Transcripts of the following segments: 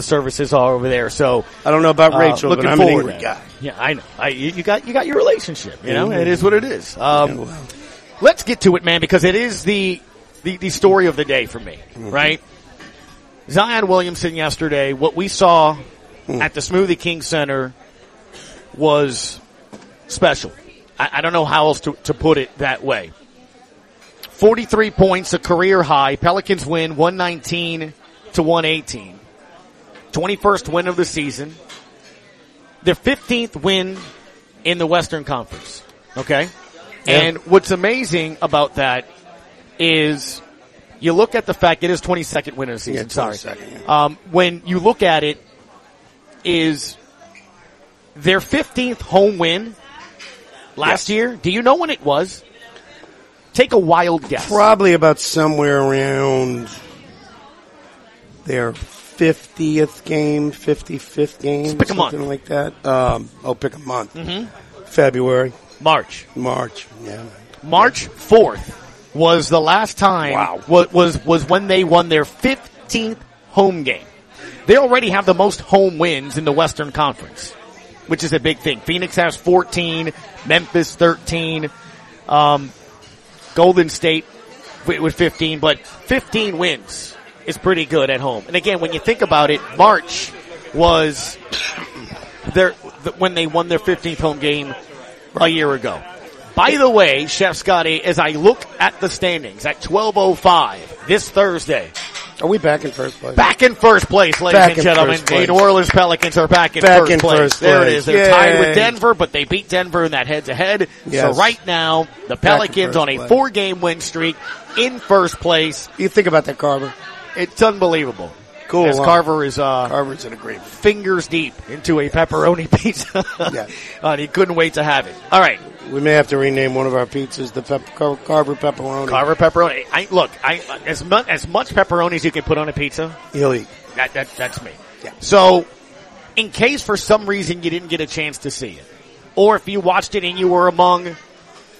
the services are over there. So I don't know about uh, Rachel, looking but I'm forward to guy. Yeah, I know. I, you, got you got your relationship. You know, Mhm. it is what it is. Um, Yeah, well. let's get to it, man, because it is the the, the story of the day for me, Mm-hmm. right? Zion Williamson yesterday, what we saw Mm. at the Smoothie King Center was special. I, I don't know how else to, to put it that way. 43 points, a career high. Pelicans win 119 to 118. 21st win of the season. Their 15th win in the Western Conference. Okay? Yeah. And what's amazing about that is you look at the fact it is 22nd win of the season. Yeah, sorry. 22nd, Um, when you look at it, is their 15th home win last Yes. year. Do you know when it was? Take a wild guess. Probably about somewhere around their 50th game, 55th game, pick a month. something like that. Um, oh, pick a month. February, March. March. Yeah. March 4th was the last time Wow. was, was was when they won their 15th home game. They already have the most home wins in the Western Conference, which is a big thing. Phoenix has 14, Memphis 13, um, Golden State with 15, but 15 wins is pretty good at home. And again, when you think about it, March was their th- when they won their 15th home game a year ago. By the way, Chef Scotty, as I look at the standings at 12:05 this Thursday, Are we back in first place? back in first place, ladies Back and gentlemen. The place. New Orleans Pelicans are back in, Back first, in place. first There it is. They're tied with Denver, but they beat Denver in that head-to-head. Yes. So right now, the Pelicans on a four-game win streak in first place. You think about that, Carver. It's unbelievable. Cool. As? Carver is uh, Carver's in agreement. fingers deep into a pepperoni pizza. Yeah. and he couldn't wait to have it. All right. We may have to rename one of our pizzas the pep- Car- Carver pepperoni. Carver pepperoni. I, look, I, as much, as much pepperoni as you can put on a pizza, He'll eat. that, that, that's me. Yeah. So, in case for some reason you didn't get a chance to see it, or if you watched it and you were among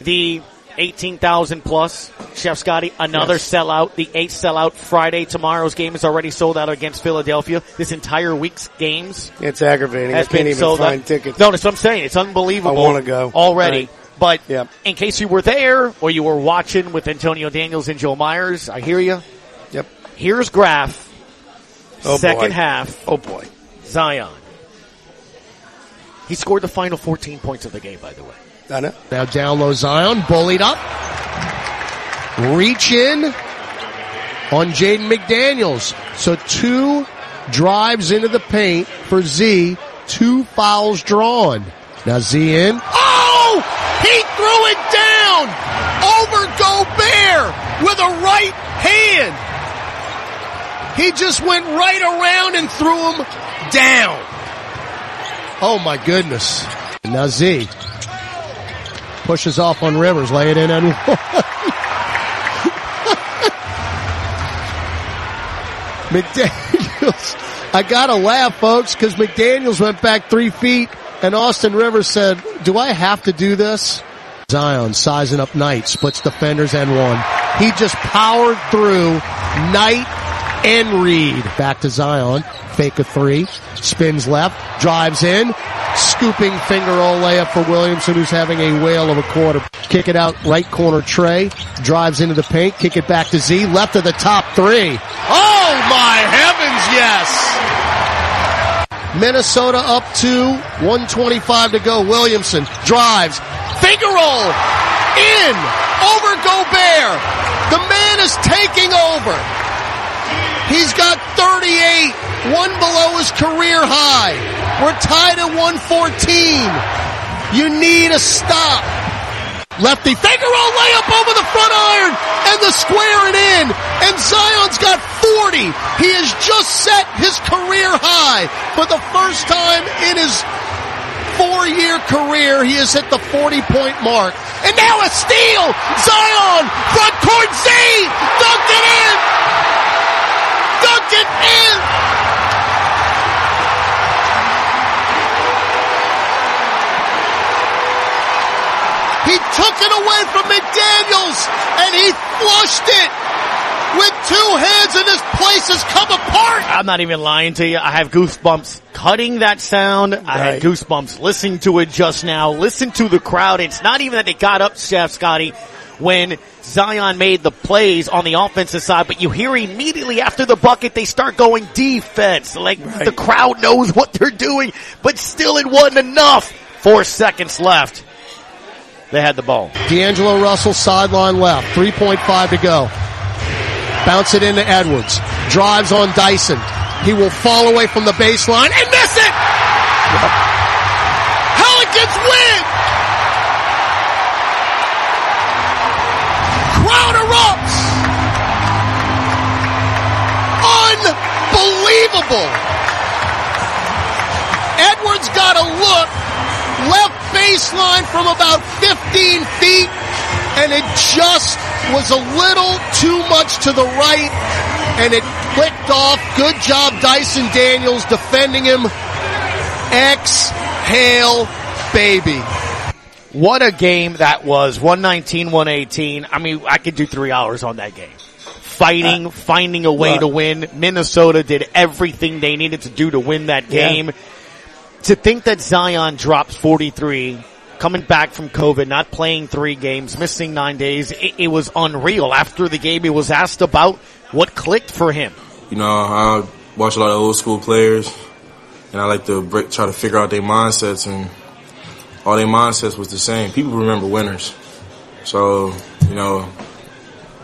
the 18,000 plus, Chef Scotty, another Yes. sellout, the eighth sellout Friday, tomorrow's game is already sold out against Philadelphia. This entire week's games It's aggravating. I can't been even sold find out. tickets. No, that's what I'm saying. It's unbelievable. I wanna go. already. Right. But Yep. in case you were there or you were watching with Antonio Daniels and Joel Meyers, I hear you. Yep. Here's Graf. Oh, second boy. half, Oh boy. Zion. He scored the final 14 points of the game, by the way. I know. Now down low Zion, bullied up. Reach in on Jaden McDaniels. So two drives into the paint for Z, two fouls drawn. Now Z in. Oh! He threw it down over Gobert with a right hand. He just went right around and threw him down. Oh my goodness. Now Z pushes off on Rivers, lay it in and McDaniels. I gotta laugh, folks, because McDaniels went back three feet and Austin Rivers said, do I have to do this? Zion sizing up Knight, splits defenders and one. He just powered through Knight and Reid. Back to Zion. Fake a three. Spins left. Drives in. Scooping finger roll layup for Williamson who's having a whale of a quarter. Kick it out right corner Trey. Drives into the paint. Kick it back to Z. Left of the top three. Oh my heavens, yes! Minnesota up to 125 to go. Williamson drives. Finger roll. In. Over Gobert. The man is taking over. He's got 38, one below his career high. We're tied at 114. You need a stop. Lefty finger roll layup over the front iron and the square and in. And Zion's got 40. He has just set his career high for the first time in his four year career. He has hit the 40 point mark. And now a steal. Zion front court Z. Dunk it in. Dunk it in. He took it away from McDaniels and he flushed it with two hands and this place has come apart. I'm not even lying to you. I have goosebumps cutting that sound. I had goosebumps listening to it just now. Listen to the crowd. It's not even that they got up, Chef Scotty, when Zion made the plays on the offensive side, but you hear immediately after the bucket, they start going defense. Like the crowd knows what they're doing, but still it wasn't enough. Four seconds left. They had the ball. D'Angelo Russell sideline left. 3.5 to go. Bounce it into Edwards. Drives on Dyson. He will fall away from the baseline and miss it! Pelicans win! Unbelievable! Edwards got a look left baseline from about 15 feet and it just was a little too much to the right and it clicked off. Good job Dyson Daniels defending him. Exhale, baby. What a game that was. 119, 118. I mean, I could do three hours on that game. Fighting, uh, finding a way right. to win. Minnesota did everything they needed to do to win that Yeah. game. To think that Zion drops 43, coming back from COVID, not playing three games, missing nine days, it, it was unreal. After the game, he was asked about what clicked for him. You know, I watch a lot of old school players, and I like to break, try to figure out their mindsets, and all their mindsets was the same. People remember winners, so you know,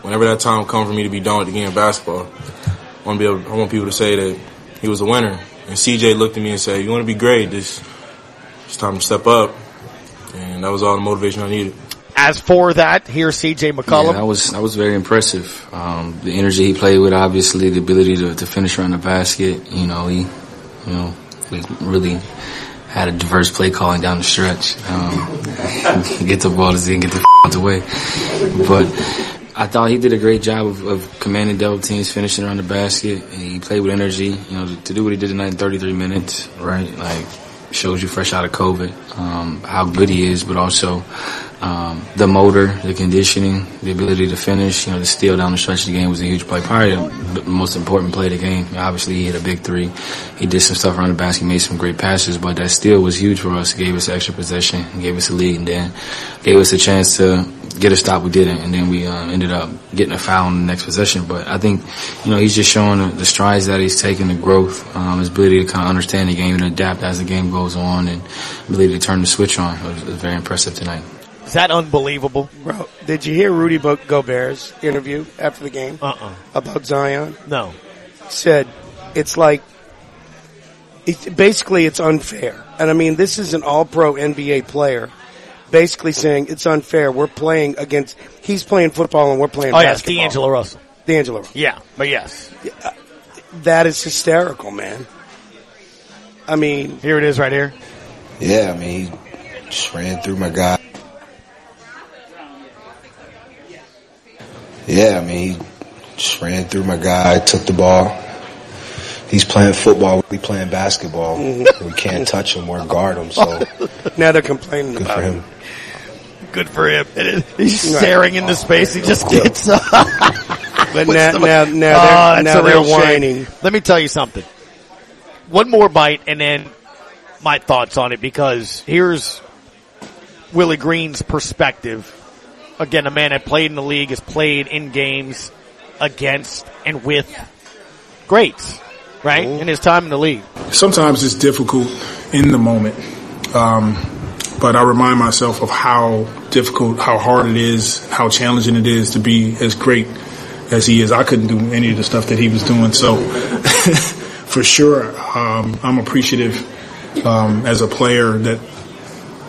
whenever that time comes for me to be done with the game of basketball, I want to be able, I want people to say that he was a winner. And CJ looked at me and said, "You want to be great? This it's time to step up," and that was all the motivation I needed. As for that, here's CJ McCollum. Yeah, that was that was very impressive. Um, the energy he played with, obviously, the ability to, to finish around the basket. You know, he, you know, we really had a diverse play calling down the stretch. Um, get the ball to and get the out the way. But I thought he did a great job of, of commanding double teams, finishing around the basket. And he played with energy. You know, to, do what he did tonight in 33 minutes, right? Like shows you fresh out of COVID um, how good he is, but also um, the motor, the conditioning, the ability to finish. You know, the steal down the stretch of the game was a huge play. Probably the most important play of the game. Obviously, he hit a big three. He did some stuff around the basket, made some great passes, but that steal was huge for us. It gave us extra possession, gave us a lead, and then gave us a chance to get a stop. We didn't, and then we uh, ended up getting a foul in the next possession. But I think, you know, he's just showing the, the strides that he's taking, the growth, um, his ability to kind of understand the game and adapt as the game goes on, and ability to turn the switch on. It was, it was very impressive tonight. Is that unbelievable? Bro, did you hear Rudy Bo- Gobert's interview after the game Uh-uh. about Zion? No. Said it's like it, basically it's unfair, and I mean this is an All-Pro NBA player, basically saying it's unfair. We're playing against he's playing football and we're playing. Oh, yes, basketball. D'Angelo Russell. D'Angelo. Yeah, but yes. That is hysterical, man. I mean, Here it is right here. Yeah, I mean, he just ran through my guy. Yeah, I mean, he just ran through my guy, took the ball. He's playing football, we playing basketball. Mm-hmm. We can't touch him or guard him, so now they're complaining good about for him. him. Good for him. And He's staring into space. He just gets up. But now, them- now, now, Oh, they're, ah, now a real they're whining. Let me tell you something. One more bite and then my thoughts on it because here's Willie Green's perspective. Again, a man that played in the league, has played in games against and with greats, right? In his time in the league. sometimes it's difficult in the moment. Um, but I remind myself of how difficult, how hard it is, how challenging it is to be as great as he is. I couldn't do any of the stuff that he was doing. So for sure, um, I'm appreciative um, as a player that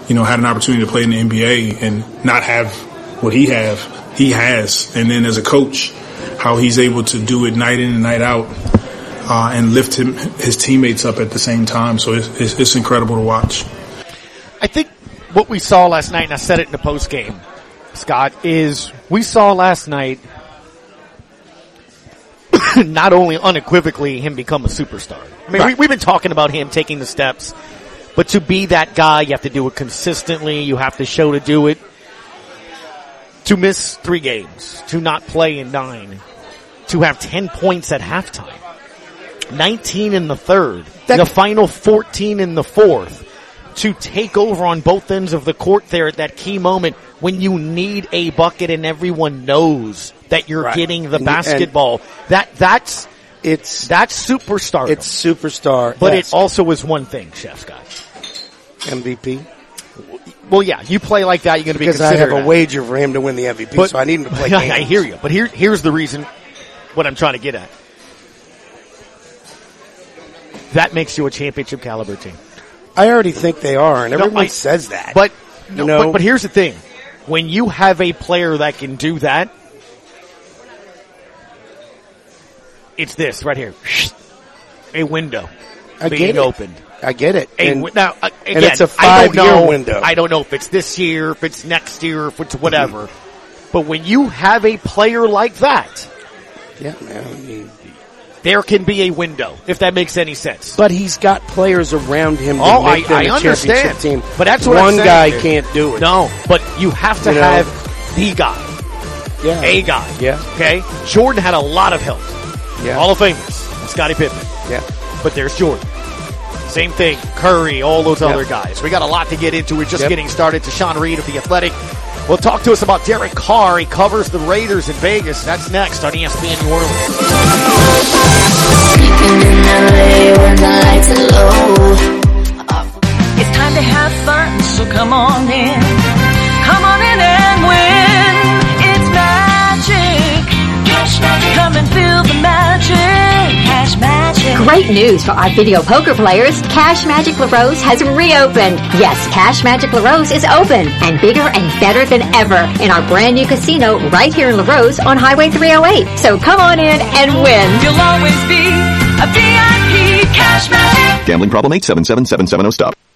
you know had an opportunity to play in the NBA and not have what he have he has, and then as a coach, how he's able to do it night in and night out uh, and lift him, his teammates up at the same time. So it's, it's, it's incredible to watch. I think what we saw last night, and I said it in the post game, Scott, is we saw last night not only unequivocally him become a superstar. I mean, we, we've been talking about him taking the steps, but to be that guy, you have to do it consistently. You have to show to do it. To miss three games, to not play in nine, to have 10 points at halftime. 19 in the third, That- the final 14 in the fourth to take over on both ends of the court there at that key moment when you need a bucket and everyone knows that you're Right. getting the And- basketball. that, that's, It's that's superstar. it's superstar, but it also is one thing, Chef Scott. MVP Well, yeah, you play like that, you're going to be because I have a wager for him to win the MVP. But- so I need him to play. I, I hear you, but here, here's the reason. What I'm trying to get at. That makes you a championship caliber team. I already think they are, and everyone I- says that. But You no, know? but, but here's the thing: when you have a player that can do that, it's this right here, a window I being opened. it. I get it. A, And- now, again, it's a five-year know, window. I don't know if it's this year, if it's next year, if it's whatever. Mm-hmm. But when you have a player like that, yeah, man. I mean, there can be a window, if that makes any sense. but he's got players around him to Oh, I- them I a understand. team. But that's what I'm one guy can't do it. No, but you have to You know? have the guy, yeah, a guy. Yeah. Okay? Jordan had a lot of help. yeah, Hall of Famers. Scottie Pippen. yeah. But there's Jordan. Same thing. Curry, all those Yep. other guys. We got a lot to get into. We're just Yep. getting started. To Sean Reed of The Athletic. Well, talk to us about Derek Carr. He covers the Raiders in Vegas. That's next on ESPN New Orleans. in LA when the lights are low. It's time to have fun, so come on in. Come on in and win. It's magic. Cash magic. Come and feel the magic. Cash magic. Great news for our video poker players. Cash Magic LaRose has reopened. Yes, Cash Magic LaRose is open and bigger and better than ever in our brand new casino right here in LaRose on Highway 308. So come on in and win. You'll always be a VIP. Cash magic. Gambling problem 877-770 stop.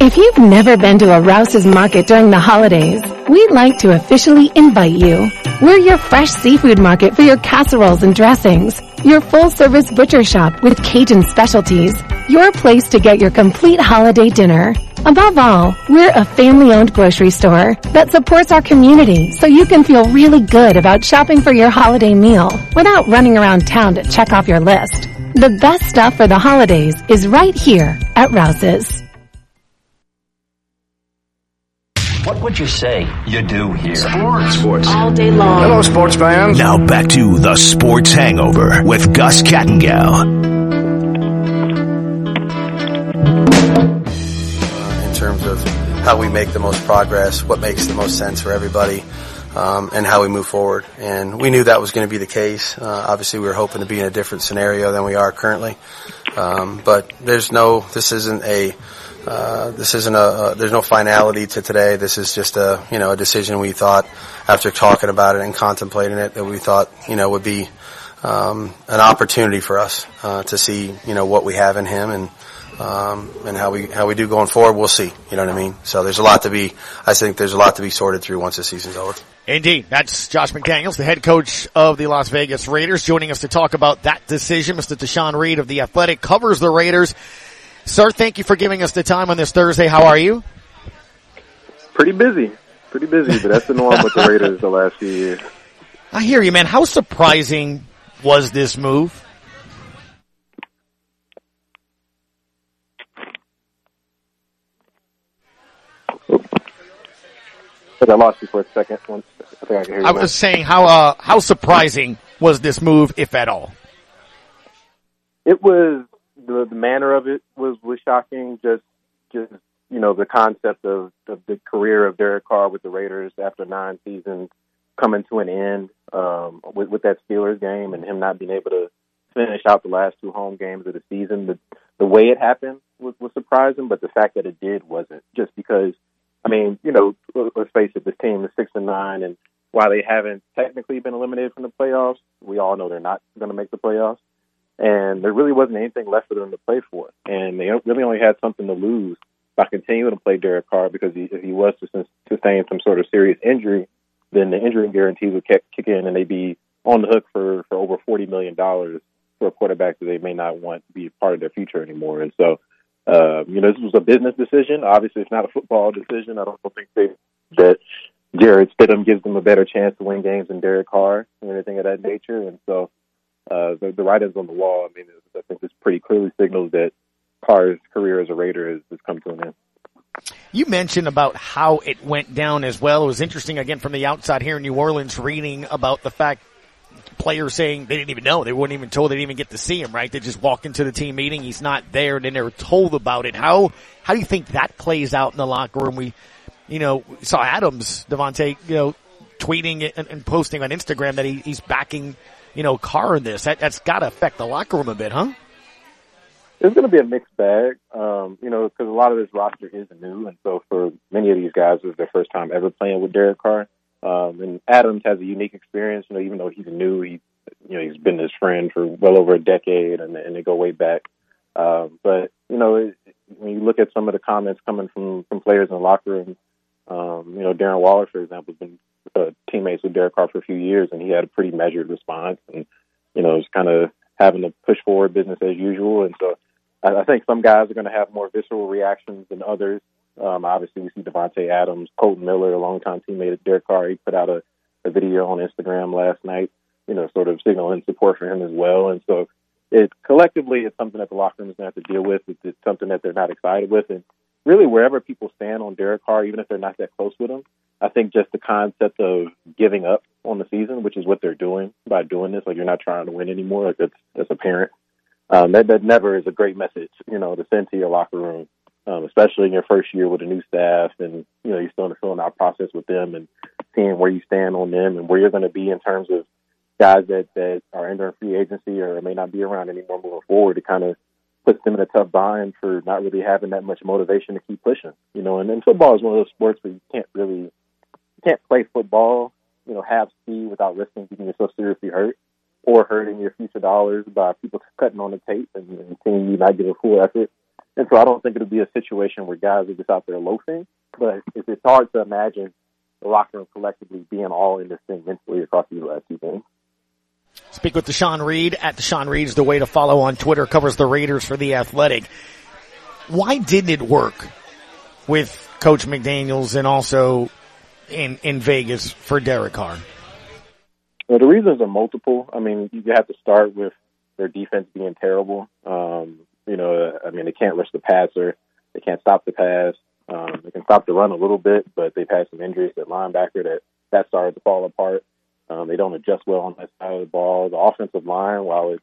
If you've never been to a Rouse's Market during the holidays, we'd like to officially invite you. We're your fresh seafood market for your casseroles and dressings. Your full service butcher shop with Cajun specialties. Your place to get your complete holiday dinner. Above all, we're a family owned grocery store that supports our community so you can feel really good about shopping for your holiday meal without running around town to check off your list. The best stuff for the holidays is right here at Rouse's. What would you say you do here? Sports. Sports. All day long. Hello, sports fans. Now back to the Sports Hangover with Gus Kattengell. in terms of how we make the most progress, what makes the most sense for everybody, um, and how we move forward. And we knew that was going to be the case. Uh, obviously, we were hoping to be in a different scenario than we are currently. Um, but there's no, this isn't a, uh, this isn't a, uh, there's no finality to today. This is just a, you know, a decision we thought after talking about it and contemplating it that we thought, you know, would be, um, an opportunity for us, uh, to see, you know, what we have in him and, um, and how we how we do going forward, we'll see. You know what I mean? So there's a lot to be. I think there's a lot to be sorted through once the season's over. Indeed. That's Josh McDaniels, the head coach of the Las Vegas Raiders, joining us to talk about that decision. Mr. Tashan Reed of The Athletic covers the Raiders. Sir, thank you for giving us the time on this Thursday. How are you? Pretty busy. Pretty busy, but that's the norm with the Raiders the last few years. I hear you, man. How surprising was this move? But I lost you for a second. Once I think I can hear you. I now. was saying how uh, how surprising was this move, if at all? It was the, the manner of it was was shocking. Just just you know the concept of, of the career of Derek Carr with the Raiders after nine seasons coming to an end um, with with that Steelers game and him not being able to finish out the last two home games of the season. The the way it happened was, was surprising, but the fact that it did wasn't. Just because, I mean, you know, let- let's face it, this team is six and nine and while they haven't technically been eliminated from the playoffs, we all know they're not going to make the playoffs. And there really wasn't anything left for them to play for. And they really only had something to lose by continuing to play Derek Carr because he, if he was to sustain some sort of serious injury, then the injury guarantee would kick, in and they'd be on the hook for, for over $40 million for a quarterback that they may not want to be part of their future anymore. And so, uh, you know, this was a business decision. Obviously, it's not a football decision. I don't think they, that Jarrett Stidham gives them a better chance to win games than Derek Carr or anything of that nature. And so, uh, the, the writings on the wall, I mean, I think this pretty clearly signals that Carr's career as a Raider has, has come to an end. You mentioned about how it went down as well. It was interesting again from the outside here in New Orleans reading about the fact players saying they didn't even know. They weren't even told they didn't even get to see him, right? They just walk into the team meeting. He's not there and then they're told about it. How, how do you think that plays out in the locker room? We, you know, saw Adams, Davante, you know, tweeting and, and, posting on Instagram that he, he's backing, you know, Carr in this. That, that's got to affect the locker room a bit, huh? It's going to be a mixed bag, um, you know, because a lot of this roster is new, and so for many of these guys, it was their first time ever playing with Derek Carr. Um, and Adams has a unique experience, you know, even though he's new, he, you know, he's been his friend for well over a decade, and, and they go way back. Um, but you know, it, when you look at some of the comments coming from from players in the locker room, um, you know, Darren Waller, for example, has been uh, teammates with Derek Carr for a few years, and he had a pretty measured response, and you know, it's kind of having to push forward business as usual. And so, I, I think some guys are going to have more visceral reactions than others. Um, obviously, we see Davante Adams, Kolton Miller, a longtime teammate of Derek Carr. He put out a, a video on Instagram last night, you know, sort of signaling support for him as well. And so, it collectively, it's something that the locker room is going to have to deal with. It's, it's something that they're not excited with, and really wherever people stand on Derek Carr, even if they're not that close with him, I think just the concept of giving up on the season, which is what they're doing by doing this, like you're not trying to win anymore, like that's that's apparent. Um, that that never is a great message, you know, to send to your locker room, um, especially in your first year with a new staff, and you know you're still in the filling out process with them, and seeing where you stand on them and where you're going to be in terms of guys that that are entering free agency or may not be around anymore moving forward. To kind of puts them in a tough bind for not really having that much motivation to keep pushing. You know, and then football is one of those sports where you can't really you can't play football, you know, have speed without risking getting yourself seriously hurt or hurting your future dollars by people cutting on the tape and, and seeing you not give a full effort. And so I don't think it'll be a situation where guys are just out there loafing, but it's, it's hard to imagine the locker room collectively being all in this thing mentally across these last two games. Speak with Tashan Reed at Tashan Reed is the way to follow on Twitter. Covers the Raiders for the Athletic. Why didn't it work with Coach McDaniel's and also in in Vegas for Derek Carr? Well, the reasons are multiple. I mean, you have to start with their defense being terrible. Um, you know, I mean, they can't rush the passer. They can't stop the pass. Um, they can stop the run a little bit, but they've had some injuries at linebacker that that started to fall apart. Um, they don't adjust well on that side of the ball. The offensive line, while it's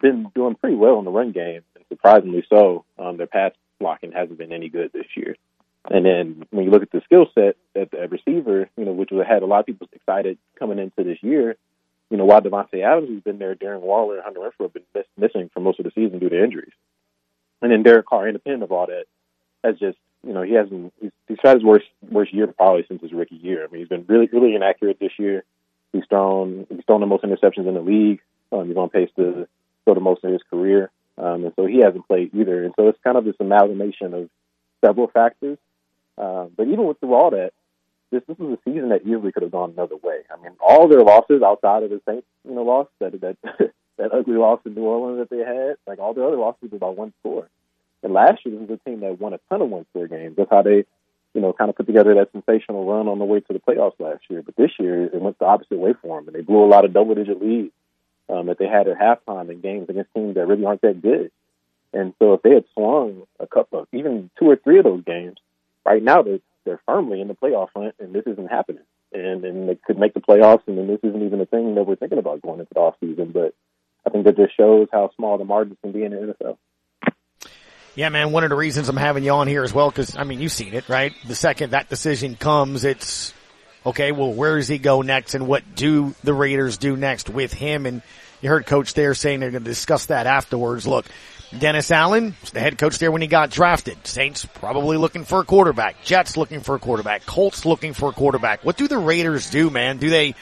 been doing pretty well in the run game, and surprisingly so, um, their pass blocking hasn't been any good this year. And then when you look at the skill set at the receiver, you know, which had a lot of people excited coming into this year, you know, while Davante Adams has been there, Darren Waller and Hunter Renfrow have been miss- missing for most of the season due to injuries. And then Derek Carr, independent of all that, has just, you know, he hasn't, he's, he's had his worst, worst year probably since his rookie year. I mean, he's been really, really inaccurate this year. He's thrown he's thrown the most interceptions in the league. Um, he's on pace to throw the most in his career, um, and so he hasn't played either. And so it's kind of this amalgamation of several factors. Uh, but even with through all that, this this is a season that easily could have gone another way. I mean, all their losses outside of the Saints, you know, loss that that that ugly loss in New Orleans that they had, like all their other losses were about one score. And last year, this was a team that won a ton of one score games. That's how they you know, kind of put together that sensational run on the way to the playoffs last year. But this year, it went the opposite way for them, and they blew a lot of double-digit leads um, that they had at halftime in games against teams that really aren't that good. And so, if they had swung a couple, of, even two or three of those games, right now they're they're firmly in the playoff hunt, and this isn't happening. And and they could make the playoffs, and then this isn't even a thing that we're thinking about going into the off season. But I think that just shows how small the margins can be in the NFL. Yeah, man. One of the reasons I'm having you on here as well, because I mean, you've seen it, right? The second that decision comes, it's okay. Well, where does he go next, and what do the Raiders do next with him? And you heard coach there saying they're going to discuss that afterwards. Look, Dennis Allen was the head coach there when he got drafted. Saints probably looking for a quarterback. Jets looking for a quarterback. Colts looking for a quarterback. What do the Raiders do, man? Do they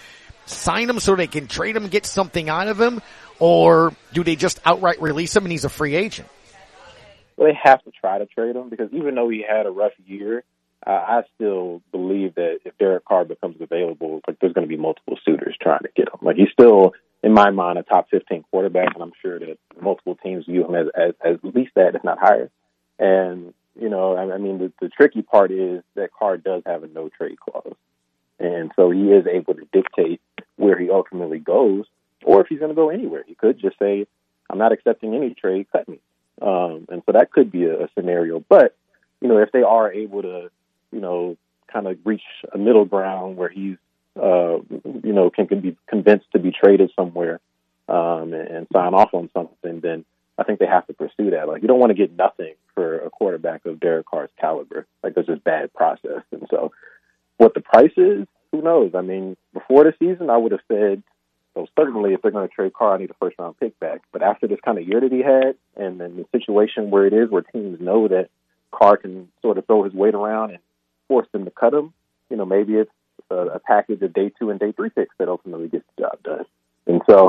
sign him so they can trade him, get something out of him? Or do they just outright release him and he's a free agent? Well, they have to try to trade him because even though he had a rough year, uh, I still believe that if Derek Carr becomes available, like there's going to be multiple suitors trying to get him. Like he's still, in my mind, a top 15 quarterback, and I'm sure that multiple teams view him as as, as at least that, if not higher. And you know, I, I mean, the, the tricky part is that Carr does have a no trade clause, and so he is able to dictate where he ultimately goes, or if he's going to go anywhere. He could just say, "I'm not accepting any trade, cut me." Um, and so that could be a, a scenario. But, you know, if they are able to, you know, kind of reach a middle ground where he's, uh, you know, can, can be convinced to be traded somewhere um, and, and sign off on something, then I think they have to pursue that. Like, you don't want to get nothing for a quarterback of Derek Carr's caliber. Like, there's just bad process. And so, what the price is, who knows? I mean, before the season, I would have said so certainly, if they're going to trade Carr, I need a first round pick back. But after this kind of year that he had, and then the situation where it is, where teams know that Carr can sort of throw his weight around and force them to cut him, you know, maybe it's a, a package of day two and day three picks that ultimately gets the job done. And so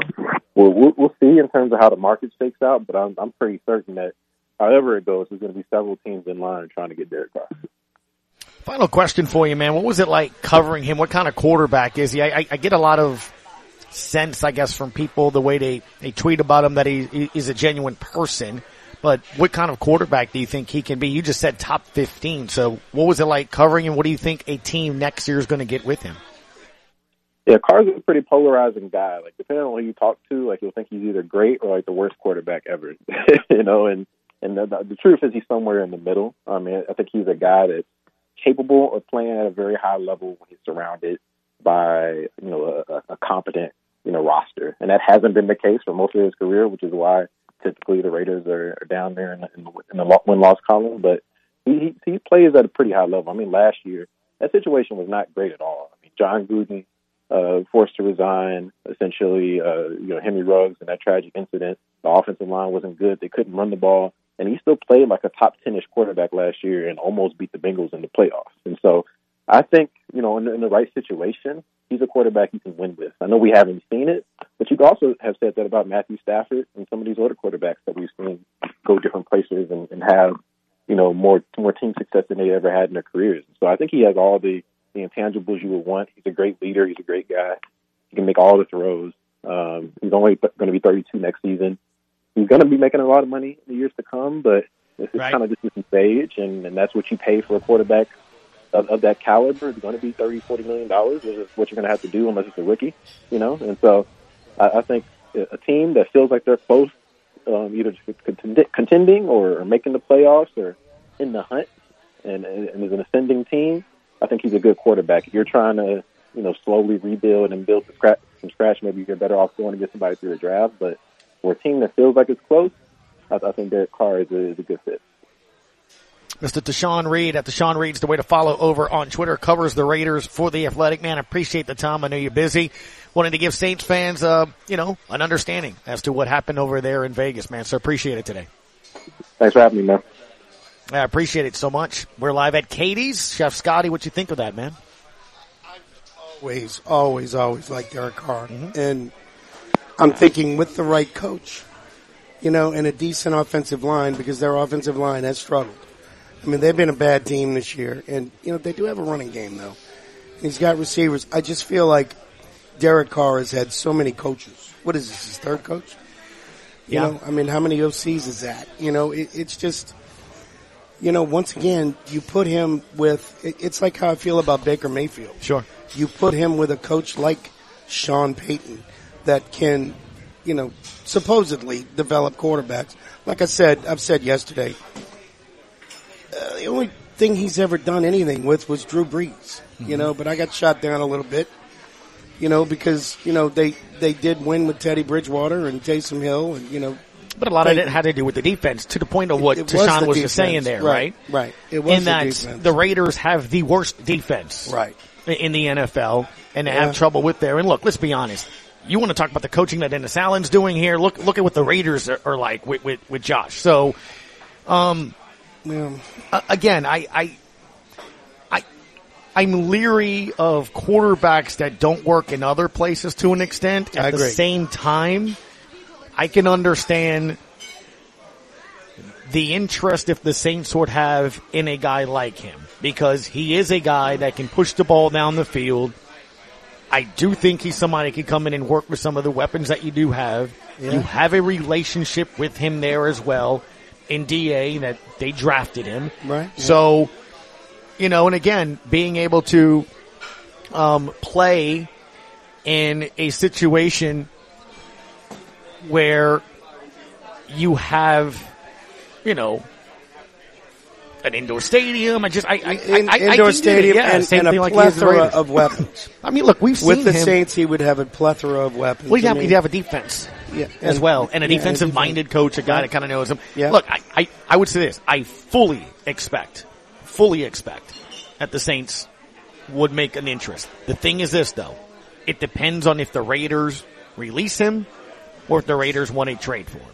we'll, we'll, we'll see in terms of how the market shakes out. But I'm, I'm pretty certain that however it goes, there's going to be several teams in line trying to get Derek Carr. Final question for you, man. What was it like covering him? What kind of quarterback is he? I, I, get a lot of sense, I guess, from people the way they, they tweet about him that he is a genuine person. But what kind of quarterback do you think he can be? You just said top 15. So what was it like covering him? What do you think a team next year is going to get with him? Yeah, Carr's a pretty polarizing guy. Like depending on who you talk to, like you'll think he's either great or like the worst quarterback ever. you know, and and the, the truth is he's somewhere in the middle. I mean, I think he's a guy that's capable of playing at a very high level when he's surrounded by you know a, a competent you know roster, and that hasn't been the case for most of his career, which is why typically the Raiders are, are down there in in in the win loss column. But he, he he plays at a pretty high level. I mean, last year that situation was not great at all. I mean, Jon Gruden uh, forced to resign, essentially, uh, you know, Henry Ruggs and that tragic incident. The offensive line wasn't good. They couldn't run the ball. And he still played like a top 10 ish quarterback last year and almost beat the Bengals in the playoffs. And so I think, you know, in the, in the right situation, he's a quarterback you can win with. I know we haven't seen it, but you also have said that about Matthew Stafford and some of these other quarterbacks that we've seen go different places and, and have, you know, more more team success than they ever had in their careers. So I think he has all the the intangibles you would want. He's a great leader. He's a great guy. He can make all the throws. Um, he's only going to be 32 next season. He's going to be making a lot of money in the years to come, but this is Right. kind of just his age, and, and that's what you pay for a quarterback of, of that caliber. It's going to be 30, 40 million dollars. This is what you're going to have to do unless it's a rookie, you know. And so, I, I think a team that feels like they're close, um, either contending or, making the playoffs or in the hunt, and, and, is an ascending team, I think he's a good quarterback. If you're trying to, you know, slowly rebuild and build from scratch, from scratch, maybe you're better off going to get somebody through the draft. But for a team that feels like it's close, I, I think Derek Carr is a, is a good fit. Mr. Tashan Reed at Tashan Reed's the way to follow over on Twitter. Covers the Raiders for the Athletic. Man, I appreciate the time. I know you're busy. Wanted to give Saints fans, uh, you know, an understanding as to what happened over there in Vegas, man. So appreciate it today. Thanks for having me, man. I appreciate it so much. We're live at Katie's. Chef Scotty, what you think of that, man? I always, always, always like Derek Carr. And I'm thinking with the right coach, you know, and a decent offensive line because their offensive line has struggled. I mean, they've been a bad team this year, and you know they do have a running game though. He's got receivers. I just feel like Derek Carr has had so many coaches. What is this? His third coach? You Yeah. know, I mean, how many OCs is that? You know, it, it's just, you know, once again, you put him with. It, it's like how I feel about Baker Mayfield. Sure. You put him with a coach like Sean Payton that can, you know, supposedly develop quarterbacks. Like I said, I've said yesterday, uh, the only thing he's ever done anything with was Drew Brees, you know, but I got shot down a little bit, you know, because, you know, they, they did win with Teddy Bridgewater and Taysom Hill and, you know, But a lot of it had to do with the defense to the point of what It- it was was, just saying there, Right, right? right. It was In the that defense. the Raiders have the worst defense. Right. In the NFL and they Yeah. have trouble with there. And look, let's be honest. you want to talk about the coaching that Dennis Allen's doing here. Look, look at what the Raiders are, are like with, with, with Josh. So, um, Yeah. uh, again, I, I, I, I'm leery of quarterbacks that don't work in other places to an extent. At the same time, I can understand the interest if the Saints would have in a guy like him because he is a guy that can push the ball down the field. I do think he's somebody that can come in and work with some of the weapons that you do have. Yeah. You have a relationship with him there as well in DA that they drafted him. Right. So, you know, and again, being able to um, play in a situation where you have, you know, an indoor stadium. I just, I, I, In- I, I, indoor I it. stadium yeah, and, and a like he has the plethora of weapons. I mean, look, we've With the him. Saints, he would have a plethora of weapons. Well, he'd I have, mean, he'd have a defense Yeah, as well, and a yeah, and defensive minded coach, a guy that kind of knows him. Yeah. Look, I, I, I would say this. I fully expect, fully expect that the Saints would make an interest. The thing is this though. It depends on if the Raiders release him or if the Raiders want a trade for him.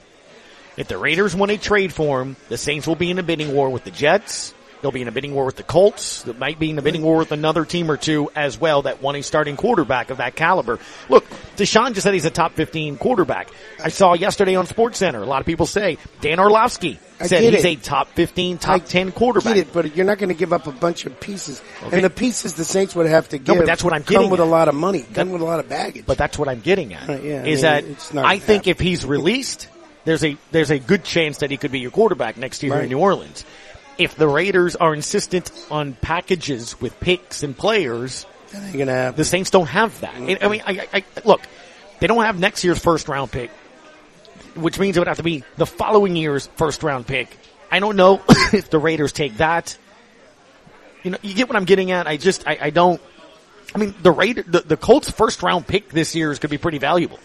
If the Raiders want a trade for him, the Saints will be in a bidding war with the Jets. They'll be in a bidding war with the Colts. They might be in a bidding war with another team or two as well that want a starting quarterback of that caliber. Look, Tashan just said he's a top 15 quarterback. I saw yesterday on Sports Center, a lot of people say Dan Orlovsky said he's it. a top 15, top 10 quarterback. Get it, but you're not going to give up a bunch of pieces. Okay. And the pieces the Saints would have to No, give but that's what I'm come with at. a lot of money, come with a lot of baggage. But that's what I'm getting at. Right, yeah, I is mean, that I think happening. if he's released, there's a there's a good chance that he could be your quarterback next year Right. in New Orleans. If the Raiders are insistent on packages with picks and players, gonna the Saints don't have that. I mean, I, I, I, look, they don't have next year's first round pick, which means it would have to be the following year's first round pick. I don't know if the Raiders take that. You know, you get what I'm getting at. I just, I, I don't. I mean, the Raider, the, the Colts' first round pick this year is going to be pretty valuable.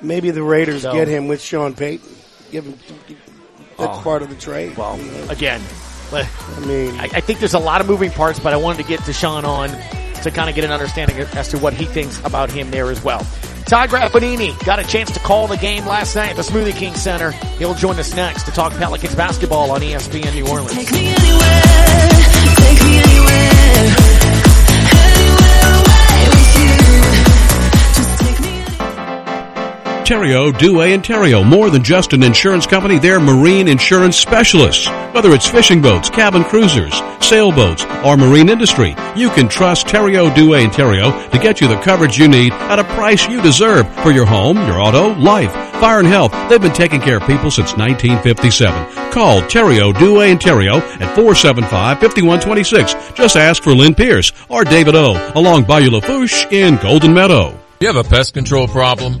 Maybe the Raiders So- get him with Sean Payton. Give him that's Oh. part of the trade. Well, you know. again, I mean, I, I think there's a lot of moving parts, but I wanted to get Tashan on to kind of get an understanding as to what he thinks about him there as well. Todd Graffagnini got a chance to call the game last night at the Smoothie King Center. He'll join us next to talk Pelicans basketball on ESPN New Orleans. Terrio, Dewey, and Terrio. More than just an insurance company, they're marine insurance specialists. Whether it's fishing boats, cabin cruisers, sailboats, or marine industry, you can trust Terrio, Dewey, and Terrio to get you the coverage you need at a price you deserve for your home, your auto, life, fire, and health. They've been taking care of people since 1957. Call Terrio, Dewey, and Terrio at 475-5126. Just ask for Lynn Pierce or David O. along Bayou Lafourche in Golden Meadow. You have a pest control problem?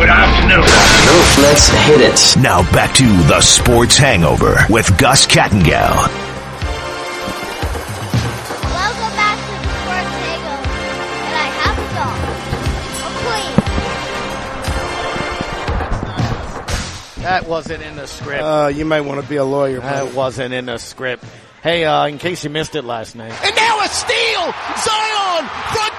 Good afternoon. Let's hit it. Now back to the Sports Hangover with Gus Kattengell. Welcome back to the Sports Hangover, and I have a dog. Oh, please. That wasn't in the script. Uh, you might want to be a lawyer. That buddy. wasn't in the script. Hey, uh, in case you missed it last night. And now a steal! Zion from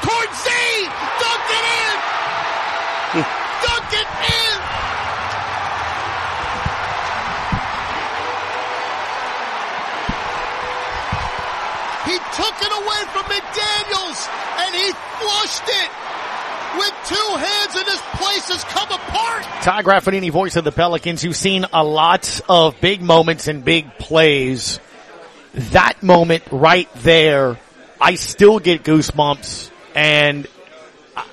it away from McDaniels and he flushed it with two hands and this place has come apart. Ty Graffagnini, voice of the Pelicans. You've seen a lot of big moments and big plays. That moment right there, I still get goosebumps and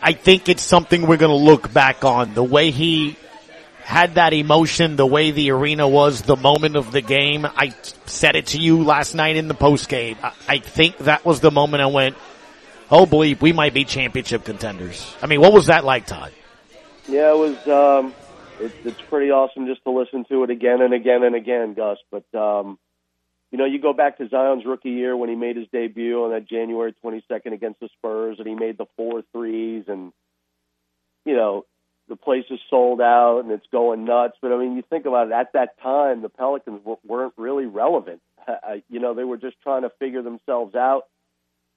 I think it's something we're going to look back on. The way he had that emotion, the way the arena was, the moment of the game. I said it to you last night in the post game. I, think that was the moment I went, oh boy, we might be championship contenders. I mean, what was that like, Todd? Yeah, it was. Um, it, it's pretty awesome just to listen to it again and again and again, Gus. But um, you know, you go back to Zion's rookie year when he made his debut on that January 22nd against the Spurs, and he made the four threes, and you know, the place is sold out and it's going nuts. But I mean, you think about it. At that time, the Pelicans w- weren't really relevant. Uh, you know, they were just trying to figure themselves out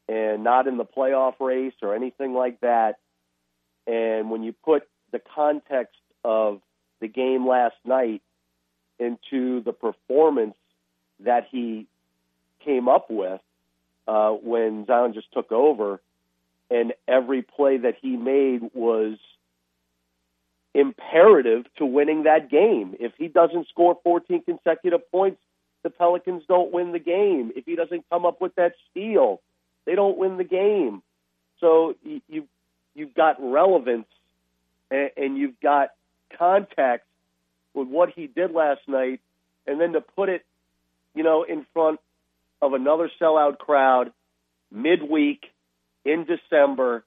and not in the playoff race or anything like that. And when you put the context of the game last night into the performance that he came up with uh, when Zion just took over, and every play that he made was imperative to winning that game. If he doesn't score 14 consecutive points, the Pelicans don't win the game. If he doesn't come up with that steal, they don't win the game. So you, you you've got relevance and, you've got context with what he did last night, and then to put it, you know, in front of another sellout crowd midweek in December.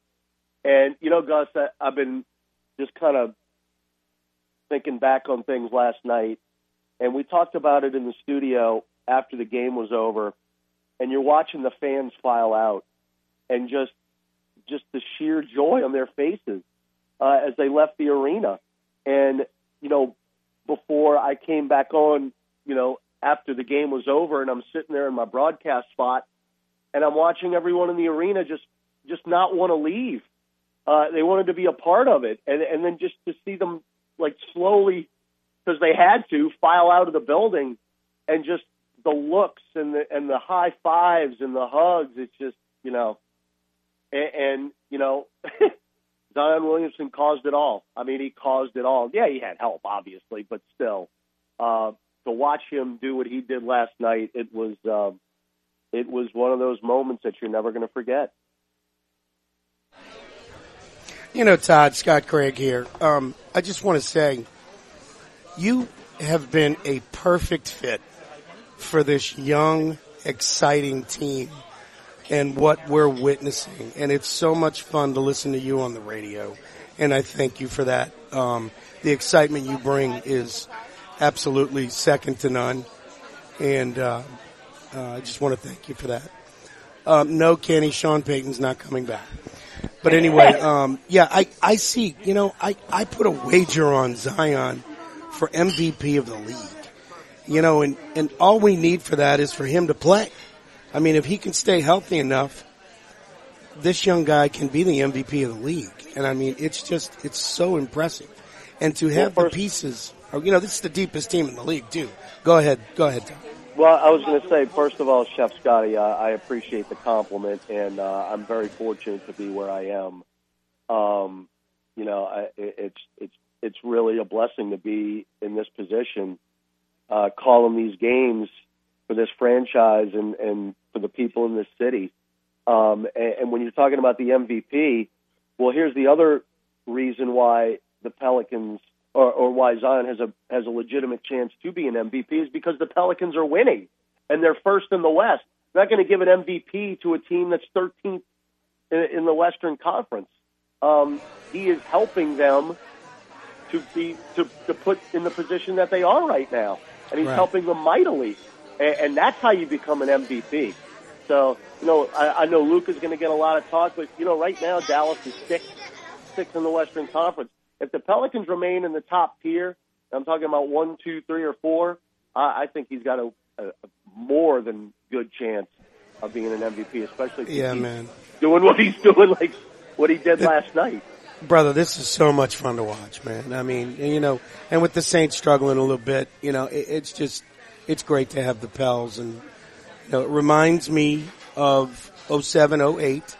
And you know, Gus, I've been just kind of thinking back on things last night, and we talked about it in the studio after the game was over. And you're watching the fans file out, and just just the sheer joy on their faces uh, as they left the arena. And you know, before I came back on, you know, after the game was over, and I'm sitting there in my broadcast spot, and I'm watching everyone in the arena just just not want to leave. Uh, they wanted to be a part of it, and and then just to see them like slowly, because they had to file out of the building, and just the looks and the and the high fives and the hugs. It's just you know, and, and you know, Zion Williamson caused it all. I mean, he caused it all. Yeah, he had help, obviously, but still, uh, to watch him do what he did last night, it was um, it was one of those moments that you're never going to forget. You know, Todd, Scott Craig here. Um, I just want to say, you have been a perfect fit for this young, exciting team and what we're witnessing. And it's so much fun to listen to you on the radio. And I thank you for that. Um, the excitement you bring is absolutely second to none. And uh, uh, I just want to thank you for that. Um, no, Kenny, Sean Payton's not coming back. But anyway, um, yeah, I, I see, you know, I, I put a wager on Zion for MVP of the league. You know, and, and all we need for that is for him to play. I mean, if he can stay healthy enough, this young guy can be the MVP of the league. And I mean, it's just, it's so impressive. And to have the pieces, you know, this is the deepest team in the league too. Go ahead, go ahead, Tom. Well, I was going to say, first of all, Chef Scotty, uh, I appreciate the compliment, and uh, I'm very fortunate to be where I am. Um, you know, I, it's it's it's really a blessing to be in this position, uh, calling these games for this franchise and and for the people in this city. Um, and, and when you're talking about the MVP, well, here's the other reason why the Pelicans or, or why Zion has a has a legitimate chance to be an MVP is because the Pelicans are winning and they're first in the West. They're not going to give an MVP to a team that's 13th in, in the Western Conference. Um, he is helping them to be to, to put in the position that they are right now, and he's Right. helping them mightily, and, and that's how you become an MVP. So you know, I, I know Luka's going to get a lot of talk, but you know, right now Dallas is sixth, sixth in the Western Conference. If the Pelicans remain in the top tier, I'm talking about one, two, three, or four. I, I think he's got a, a, a more than good chance of being an MVP, especially if Yeah, man. doing what he's doing, like what he did last night. Brother, this is so much fun to watch, man. I mean, you know, and with the Saints struggling a little bit, you know, it, it's just, it's great to have the Pels and, you know, it reminds me of 07, 08,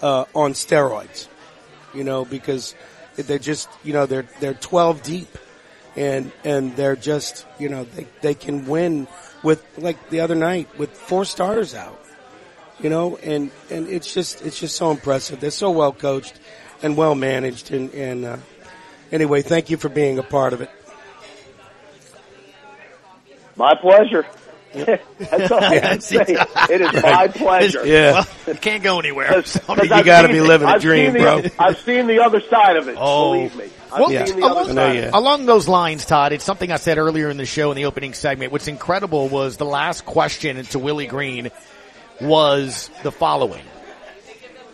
uh, on steroids, you know, because they're just, you know, they're, they're 12 deep and, and they're just, you know, they, they can win with, like the other night, with four starters out you know, and, and it's just, it's just so impressive. They're so well coached and well managed. And, and, uh, anyway, thank you for being a part of it. My pleasure. That's all I can say. It is my pleasure. Yeah. you can't go anywhere. Because You I've gotta be living a I've dream, seen the- bro. I've seen the other side of it. Oh. Believe me. Well, seen the other along, side. of it. along those lines, Todd, it's something I said earlier in the show in the opening segment. What's incredible was the last question to Willie Green was the following.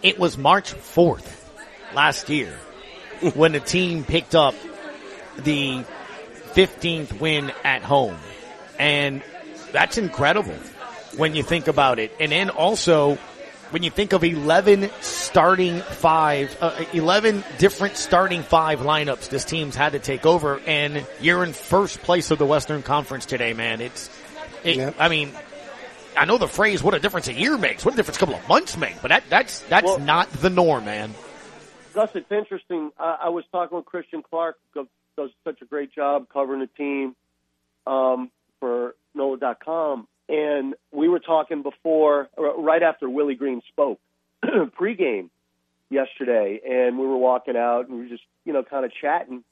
It was March 4th last year when the team picked up the 15th win at home. And that's incredible when you think about it. And then also when you think of 11 starting five, uh, 11 different starting five lineups this team's had to take over and you're in first place of the Western Conference today, man. It's, it, I mean, I know the phrase, what a difference a year makes, what a difference a couple of months make, but that, that's, that's Well- not the norm, man. Gus, it's interesting. I, I was talking with Christian Clark, does such a great job covering the team um, for NOLA.com, and we were talking before, or right after Willie Green spoke, pregame yesterday, and we were walking out and we were just, you know, kind of chatting,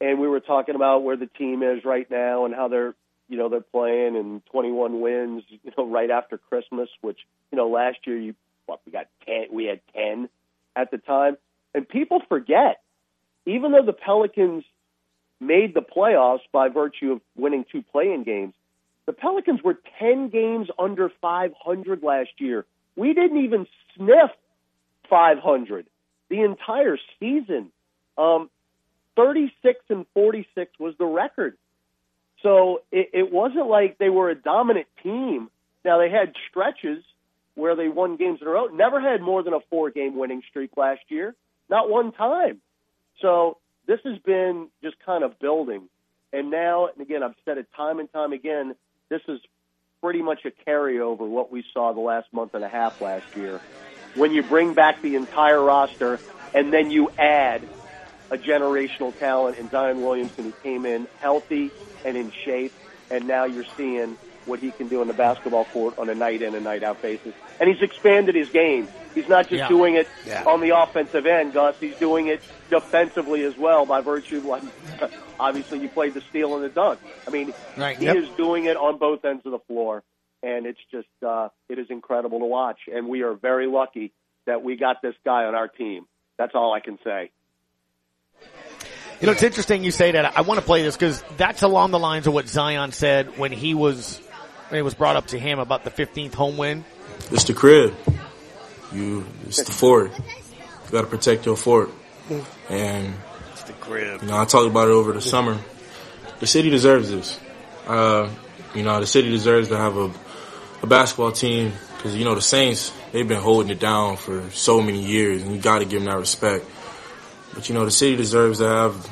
and we were talking about where the team is right now and how they're, you know, they're playing and 21 wins, you know, right after Christmas, which, you know, last year you, what, we got 10, we had 10 at the time. And people forget, even though the Pelicans made the playoffs by virtue of winning two play-in games, the Pelicans were 10 games under 500 last year. We didn't even sniff 500 the entire season. Um, 36 and 46 was the record. So it, it wasn't like they were a dominant team. Now they had stretches where they won games in a row. Never had more than a four game winning streak last year. Not one time. So this has been just kind of building. And now, and again, I've said it time and time again, this is pretty much a carryover what we saw the last month and a half last year. When you bring back the entire roster and then you add a generational talent in Zion Williamson who came in healthy and in shape, and now you're seeing what he can do on the basketball court on a night in and night out basis. And he's expanded his game. He's not just Yeah. doing it Yeah. on the offensive end, Gus. He's doing it defensively as well by virtue of like, obviously you played the steal and the dunk. I mean, Right. he Yep. is doing it on both ends of the floor, and it's just uh, it is incredible to watch. And we are very lucky that we got this guy on our team. That's all I can say. You know, it's interesting you say that. I want to play this because that's along the lines of what Zion said when he was, when it was brought up to him about the 15th home win. It's the crib. You, it's the fort. You got to protect your fort. And It's the crib. you know, I talked about it over the summer. The city deserves this. Uh, you know, the city deserves to have a, a basketball team because you know the Saints they've been holding it down for so many years, and you got to give them that respect. But you know, the city deserves to have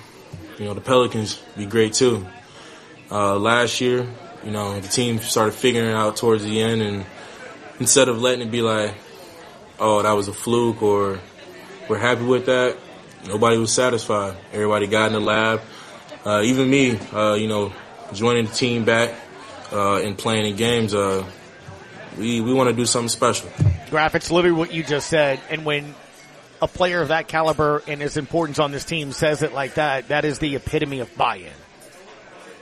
you know the Pelicans be great too. Uh, last year, you know, the team started figuring it out towards the end, and instead of letting it be like, oh, that was a fluke or we're happy with that, nobody was satisfied. Everybody got in the lab. Uh, even me, uh, you know, joining the team back uh, and playing in games, uh, we, we want to do something special. Graphics, literally what you just said. And when a player of that caliber and his importance on this team says it like that, that is the epitome of buy-in.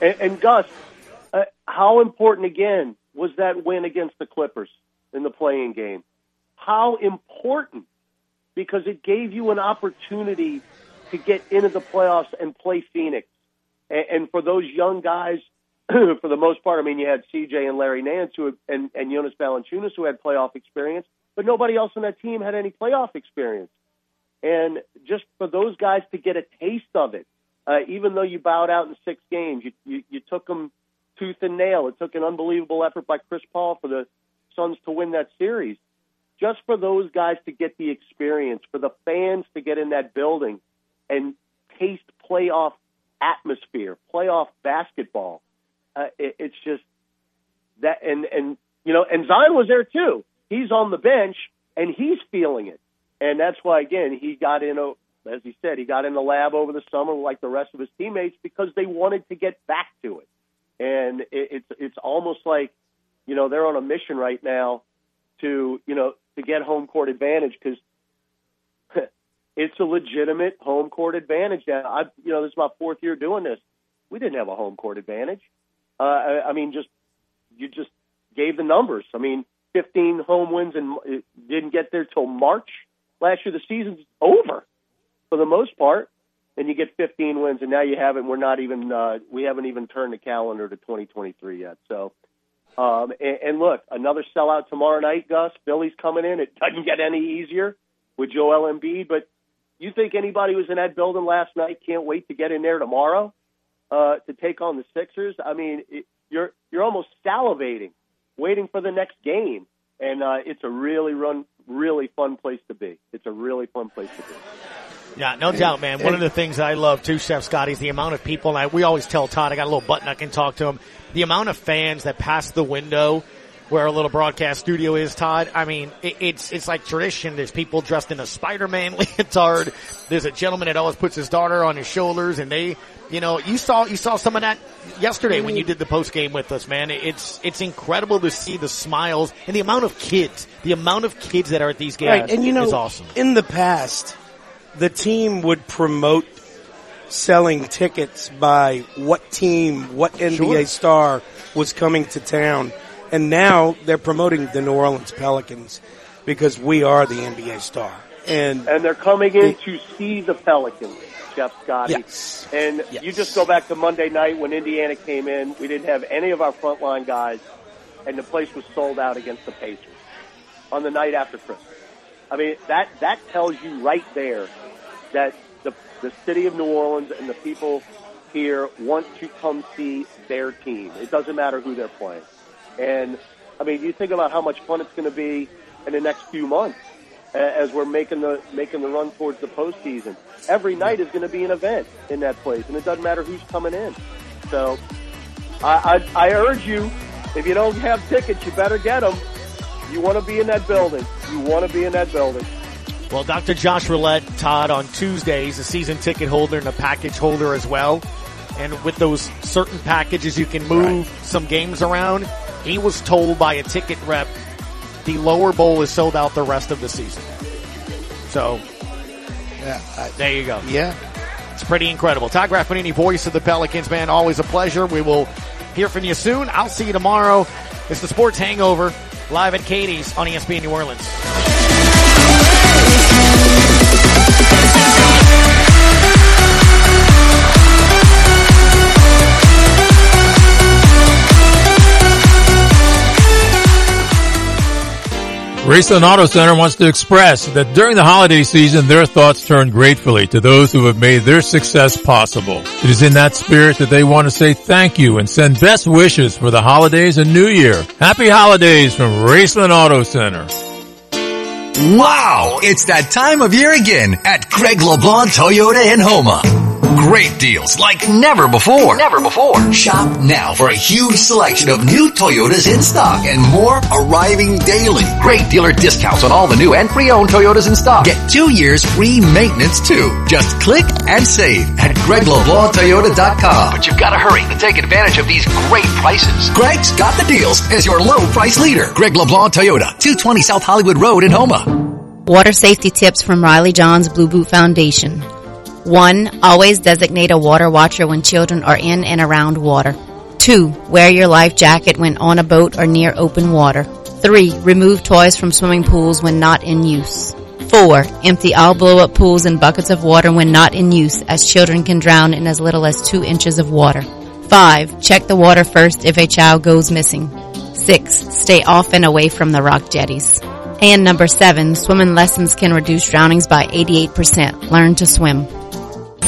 And, and Gus, uh, how important again was that win against the Clippers in the play-in game? How important because it gave you an opportunity to get into the playoffs and play Phoenix. And, and for those young guys, for the most part, I mean, you had CJ and Larry Nance who had, and, and Jonas Valanciunas who had playoff experience, but nobody else on that team had any playoff experience. And just for those guys to get a taste of it, Uh, even though you bowed out in six games, you, you you took them tooth and nail. It took an unbelievable effort by Chris Paul for the Suns to win that series. Just for those guys to get the experience, for the fans to get in that building and taste playoff atmosphere, playoff basketball. Uh, it, it's just that, and and you know, and Zion was there too. He's on the bench and he's feeling it, and that's why again he got in a, as he said, he got in the lab over the summer like the rest of his teammates because they wanted to get back to it, and it, it's it's almost like you know they're on a mission right now to you know to get home court advantage because it's a legitimate home court advantage. Now, I, you know, this is my fourth year doing this. We didn't have a home court advantage. Uh, I, I mean, just you just gave the numbers. I mean, 15 home wins and didn't get there till March last year. The season's over for the most part, and you get 15 wins, and now you haven't. We're not even. Uh, we haven't even turned the calendar to 2023 yet. So. Um, and, and look, another sellout tomorrow night, Gus. Philly's coming in. It doesn't get any easier with Joel Embiid, but you think anybody who was in that building last night can't wait to get in there tomorrow uh, to take on the Sixers? I mean, it, you're you're almost salivating, waiting for the next game, and uh, it's a really run, really fun place to be. It's a really fun place to be. Yeah, no doubt, man. One of the things I love too, Chef Scotty, is the amount of people. And I, we always tell Todd, I got a little button I can talk to him. The amount of fans that pass the window where our little broadcast studio is, Todd. I mean, it, it's it's like tradition. There's people dressed in a Spider-Man leotard. There's a gentleman that always puts his daughter on his shoulders, and they, you know, you saw you saw some of that yesterday when you did the post game with us, man. It's it's incredible to see the smiles and the amount of kids, the amount of kids that are at these games. Right, and you know, is awesome. in the past, the team would promote selling tickets by what team, what NBA Sure. star was coming to town. And now they're promoting the New Orleans Pelicans because we are the NBA star. And And they're coming in to see the Pelicans, Chef Scotty. Yes. And you just go back to Monday night when Indiana came in. We didn't have any of our frontline guys, and the place was sold out against the Pacers on the night after Christmas. I mean, that that tells you right there that the city of New Orleans and the people here want to come see their team. It doesn't matter who they're playing. And I mean, you think about how much fun it's going to be in the next few months as we're making the making the run towards the postseason. Every night is going to be an event in that place, and it doesn't matter who's coming in. So, I, I, I urge you, if you don't have tickets, you better get them. You want to be in that building. You want to be in that building. Well, Dr. Josh Roulette, Todd, on Tuesdays, a season ticket holder and a package holder as well. And with those certain packages, you can move some games around. He was told by a ticket rep the lower bowl is sold out the rest of the season. So, yeah, there you go. Yeah. It's pretty incredible. Todd Graffagnini, voice of the Pelicans, man. Always a pleasure. We will hear from you soon. I'll see you tomorrow. It's the Sports Hangover live at Katie's on ESPN New Orleans. Raceland Auto Center wants to express that during the holiday season, their thoughts turn gratefully to those who have made their success possible. It is in that spirit that they want to say thank you and send best wishes for the holidays and New Year. Happy holidays from Raceland Auto Center. Wow, it's that time of year again at Greg LeBlanc Toyota in Houma. Great deals like never before. Never before. Shop now for a huge selection of new Toyotas in stock and more arriving daily. Great dealer discounts on all the new and pre-owned Toyotas in stock. Get two years free maintenance too. Just click and save at GregLeBlancToyota.com. But you've got to hurry to take advantage of these great prices. Greg's got the deals as your low price leader. Greg LeBlanc Toyota, 220 South Hollywood Road in Houma. Water safety tips from Riley John's Blue Boot Foundation. One, always designate a water watcher when children are in and around water. Two, wear your life jacket when on a boat or near open water. Three, remove toys from swimming pools when not in use. Four, empty all blow up pools and buckets of water when not in use as children can drown in as little as two inches of water. Five, check the water first if a child goes missing. Six, stay off and away from the rock jetties. And number seven, swimming lessons can reduce drownings by 88%. Learn to swim.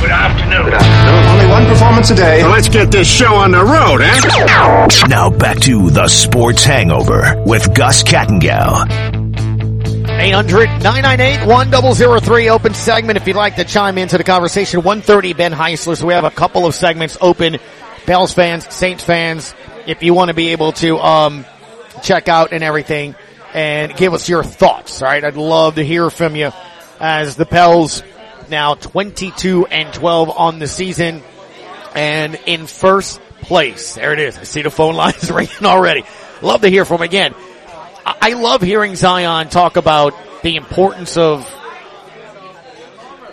Good afternoon. Good afternoon. Only one performance a day. So let's get this show on the road, eh? Now back to the Sports Hangover with Gus Kattengell. 800-998-1003 open segment if you'd like to chime into the conversation. 130 Ben Heisler. So we have a couple of segments open. Pels fans, Saints fans, if you want to be able to um, check out and everything and give us your thoughts, right? I'd love to hear from you as the Pels now 22 and 12 on the season and in first place. There it is. I see the phone lines ringing already. Love to hear from again. I love hearing Zion talk about the importance of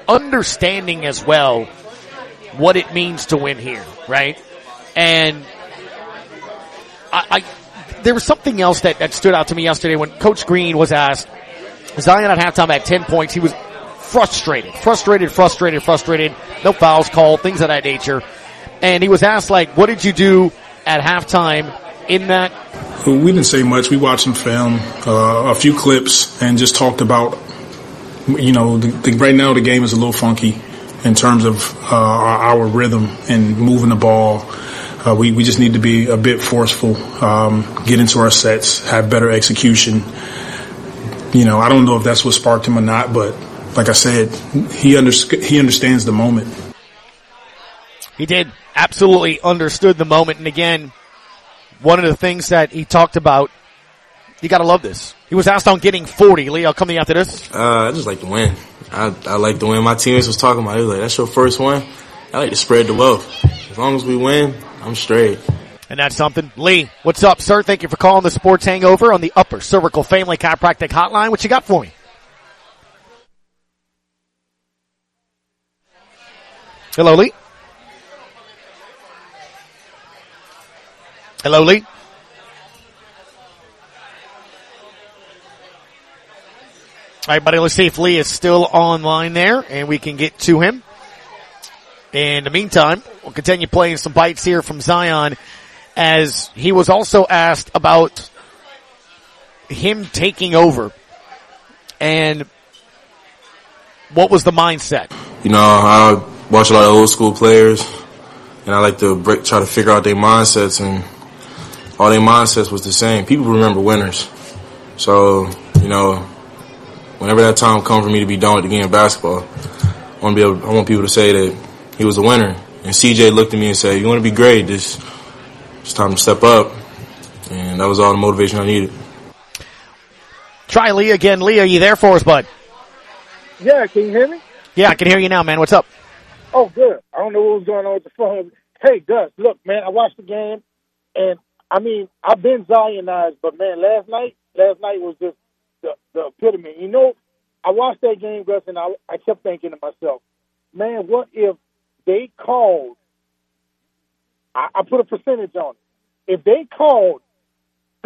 understanding as well what it means to win here, right? And I, I there was something else that, that stood out to me yesterday when Coach Green was asked, Zion at halftime at 10 points, he was frustrated, frustrated, frustrated, frustrated, no fouls called, things of that nature. And he was asked like, what did you do at halftime in that? We didn't say much. We watched some film, uh, a few clips, and just talked about, you know, the, the, right now the game is a little funky in terms of uh, our, rhythm and moving the ball. Uh, we, we just need to be a bit forceful, um, get into our sets, have better execution. You know, I don't know if that's what sparked him or not, but like I said, he under, he understands the moment. He did absolutely understood the moment, and again, one of the things that he talked about, you gotta love this. He was asked on getting 40. Leo, coming after this. Uh, I just like to win. I, I like to win. My teammates was talking about it. like, that's your first one. I like to spread the wealth. As long as we win, I'm straight. And that's something. Lee, what's up, sir? Thank you for calling the Sports Hangover on the Upper Cervical Family Chiropractic Hotline. What you got for me? Hello, Lee. Hello, Lee. All right, buddy, let's see if Lee is still online there and we can get to him. In the meantime, we'll continue playing some bites here from Zion as he was also asked about him taking over and what was the mindset? You know, I watch a lot of old school players and I like to break, try to figure out their mindsets and all their mindsets was the same. People remember winners. So, you know, whenever that time comes for me to be done with the game of basketball, I want to be able, I want people to say that he was a winner. And CJ looked at me and said, you want to be great, just, it's time to step up. And that was all the motivation I needed. Try Lee again. Lee, are you there for us, bud? Yeah, can you hear me? Yeah, I can hear you now, man. What's up? Oh, good. I don't know what was going on with the phone. Hey, Gus, look, man, I watched the game, and I mean, I've been Zionized, but man, last night, last night was just the, the epitome. You know, I watched that game, Gus, and I, I kept thinking to myself, man, what if they called? I, I put a percentage on it. If they called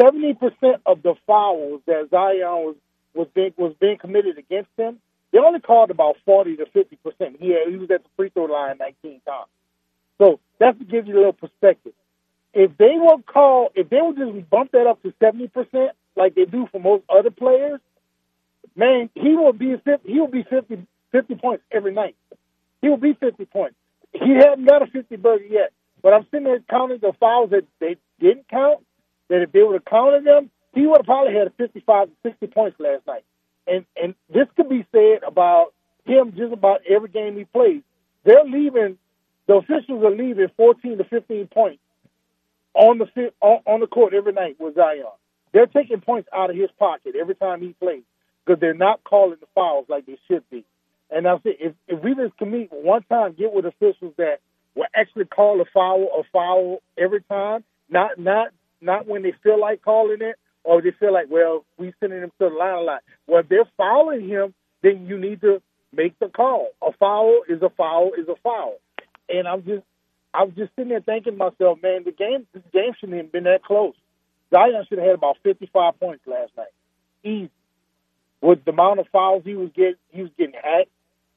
seventy percent of the fouls that Zion was was being was being committed against him, they only called about forty to fifty percent. He he was at the free throw line nineteen times. So that's to give you a little perspective if they will call, if they would just bump that up to seventy percent, like they do for most other players, man, he will be 50, he will be 50, 50 points every night. He will be fifty points. He hasn't got a fifty burger yet, but I'm sitting there counting the fouls that they didn't count. That if they would have counted them, he would have probably had fifty-five to sixty points last night. And and this could be said about him just about every game he plays. They're leaving. The officials are leaving 14 to 15 points on the on, the court every night with Zion. They're taking points out of his pocket every time he plays because they're not calling the fouls like they should be. And I say, if, if we just commit one time, get with officials that will actually call a foul a foul every time, not not not when they feel like calling it or they feel like, well, we sending him to the line a lot. Well, if they're fouling him, then you need to make the call. A foul is a foul is a foul. And I'm just, I was just sitting there thinking to myself, man, the game, this game shouldn't even been that close. Zion should have had about 55 points last night. Easy. With the amount of fouls he was getting, he was getting hacked.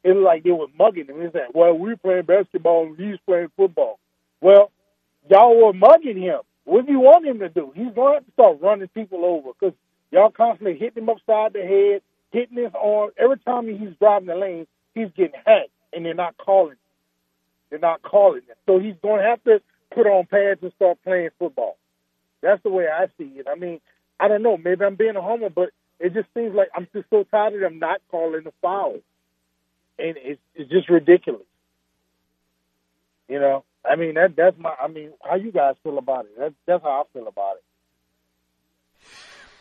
It was like they were mugging him. It's like, well, we're playing basketball and he's playing football. Well, y'all were mugging him. What do you want him to do? He's going to have to start running people over because y'all constantly hitting him upside the head, hitting his arm. Every time he's driving the lane, he's getting hacked, and they're not calling. They're not calling. So he's going to have to put on pads and start playing football. That's the way I see it. I mean, I don't know. Maybe I'm being a homer, but it just seems like I'm just so tired of them not calling the foul, and it's it's just ridiculous. You know, I mean that that's my. I mean, how you guys feel about it? That's that's how I feel about it.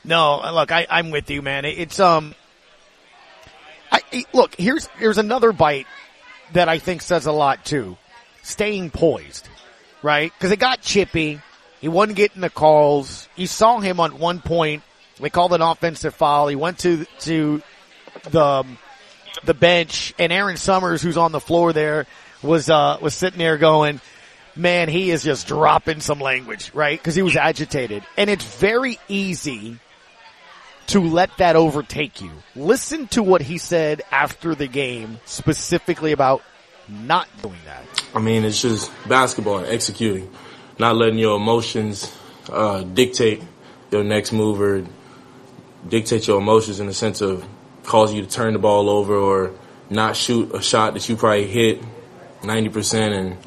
No, look, I, I'm with you, man. It's um, I look here's here's another bite that I think says a lot too. Staying poised, right? Because it got chippy. He wasn't getting the calls. You saw him on one point. They called an offensive foul. He went to to the the bench, and Aaron Summers, who's on the floor there, was uh was sitting there going, "Man, he is just dropping some language, right?" Because he was agitated, and it's very easy to let that overtake you. Listen to what he said after the game, specifically about not doing that. I mean, it's just basketball and executing, not letting your emotions uh, dictate your next move or dictate your emotions in the sense of cause you to turn the ball over or not shoot a shot that you probably hit 90% and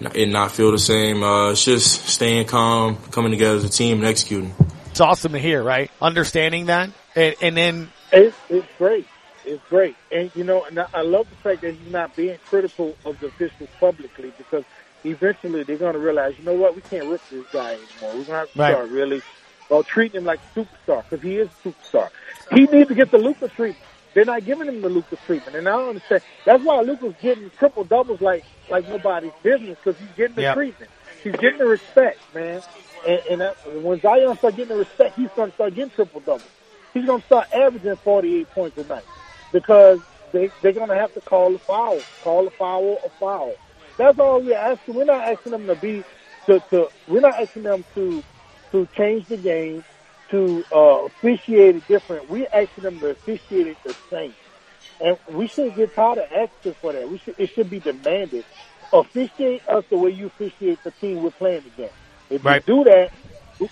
it not feel the same. Uh, it's just staying calm, coming together as a team and executing. It's awesome to hear, right? Understanding that, and, and then It's, it's great. It's great. And, you know, and I- I love the fact that he's not being critical of the officials publicly because eventually they're going to realize, you know what, we can't rip this guy anymore. We're going to have to Right. start really well, treating him like a superstar because he is a superstar. He needs to get the Luka treatment. They're not giving him the Luka treatment. And I don't understand. That's why Luka's getting triple doubles like, like nobody's business because he's getting the Yep. treatment. He's getting the respect, man. And, and that, when Zion start getting the respect, he's going to start getting triple doubles. He's going to start averaging 48 points a night because they, they're going to have to call a foul, call a foul, a foul. That's all we're asking. We're not asking them to be, to, to we're not asking them to, to change the game, to uh, officiate it different. We're asking them to officiate it the same. And we shouldn't get tired of asking for that. We should, it should be demanded. Officiate us the way you officiate the team we're playing against. If Right. you do that,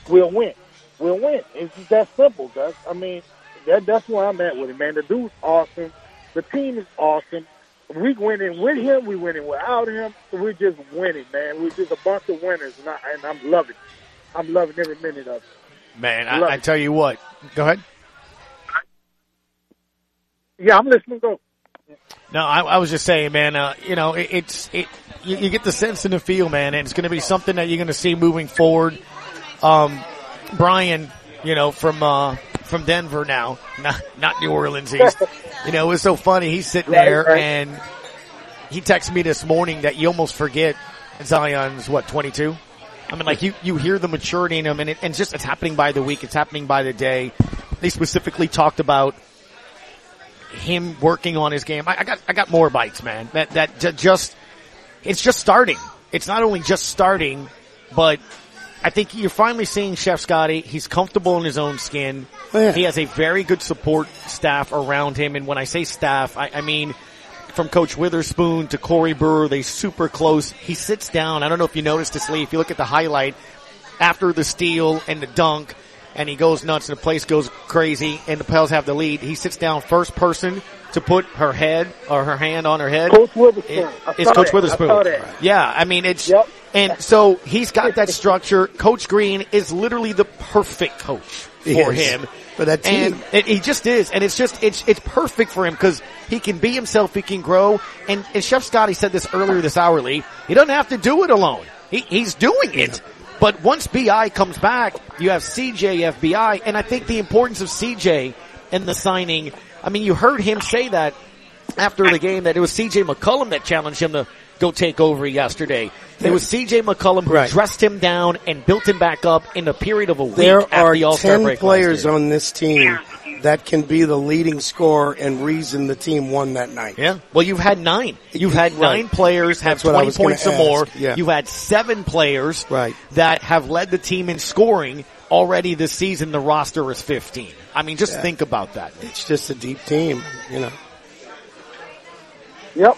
we'll win. We'll win. It's just that simple, Gus. I mean, that that's where I'm at with it, man. The dude's awesome. The team is awesome. We winning with him. We winning without him. We're just winning, man. We're just a bunch of winners, and, I, and I'm loving it. I'm loving every minute of it. Man, I, I tell you what. Go ahead. Yeah, I'm listening. Go. No, I, I was just saying, man. Uh, you know, it, it's it. You, you get the sense and the feel, man, and it's going to be something that you're going to see moving forward. Um, Brian, you know, from uh, from Denver now, not not New Orleans. He's, you know, it was so funny. He's sitting Right, there right. and he texted me this morning that you almost forget Zion's what 22. I mean, like you you hear the maturity in him, and it, and just it's happening by the week. It's happening by the day. They specifically talked about him working on his game. I, I got I got more bites, man. That that just it's just starting. It's not only just starting, but I think you're finally seeing Chef Scotty. He's comfortable in his own skin. Oh, yeah. He has a very good support staff around him, and when I say staff, I, I mean from Coach Witherspoon to Corey Burr. They super close. He sits down. I don't know if you noticed this, Lee. If you look at the highlight after the steal and the dunk, and he goes nuts and the place goes crazy and the Pels have the lead. He sits down first person to put her head or her hand on her head. Coach Witherspoon. It- it's Coach that. Witherspoon. I. Yeah, I mean it's Yep. and so he's got that structure. Coach Green is literally the perfect coach for him. For that team. And it, he just is, and it's just it's it's perfect for him because he can be himself, he can grow, and, and Chef Scotty said this earlier this hourly. He doesn't have to do it alone. He he's doing it. But once Bi comes back, you have CJ FBI, and I think the importance of CJ and the signing. I mean, you heard him say that after the game that it was CJ McCollum that challenged him to go take over yesterday. It was CJ McCollum who Right. dressed him down and built him back up in a period of a week There after are the All-Star ten break players on this team that can be the leading scorer and reason the team won that night. Yeah. Well, you've had nine. You've had Right. nine players have That's 20 points or more. Yeah. You've had seven players Right. that have led the team in scoring already this season. The roster is 15. I mean, just Yeah. think about that. It's just a deep team, you know. Yep,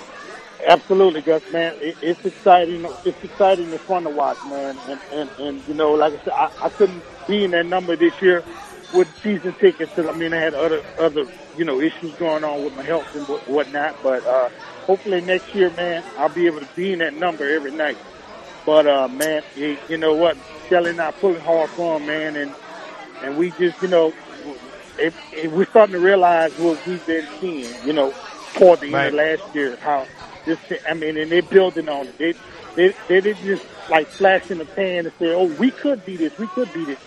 absolutely, Gus. Man, it, it's exciting. It's exciting and fun to watch, man. And and, and you know, like I said, I, I couldn't be in that number this year with season tickets. 'cause, I mean, I had other other you know issues going on with my health and what- whatnot. But uh, hopefully next year, man, I'll be able to be in that number every night. But uh, man, you, you know what? Shelly and I pulling hard for him, man, and and we just you know. We're starting to realize what we've been seeing, you know, toward the end of last year, how this, I mean, and they're building on it. They, they, they didn't just like flash in the pan and say, oh, we could be this, we could be this.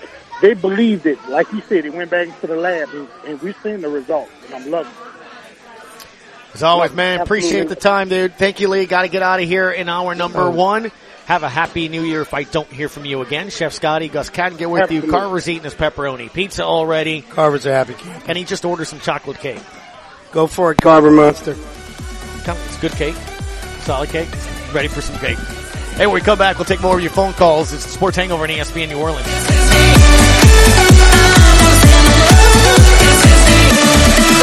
They believed it. Like he said, he went back into the lab and, and we've seen the results and I'm loving it. As always, man, appreciate the time, dude. Thank you, Lee. Got to get out of here in hour number one. Have a happy new year if I don't hear from you again. Chef Scotty, Gus Kattengell with you. Carver's eating his pepperoni. Pizza already. Carver's a happy kid. And he just ordered some chocolate cake. Go for it, Carver Monster. Come- It's good cake. Solid cake. Ready for some cake. Hey, when we come back, we'll take more of your phone calls. It's the Sports Hangover in ESPN New Orleans.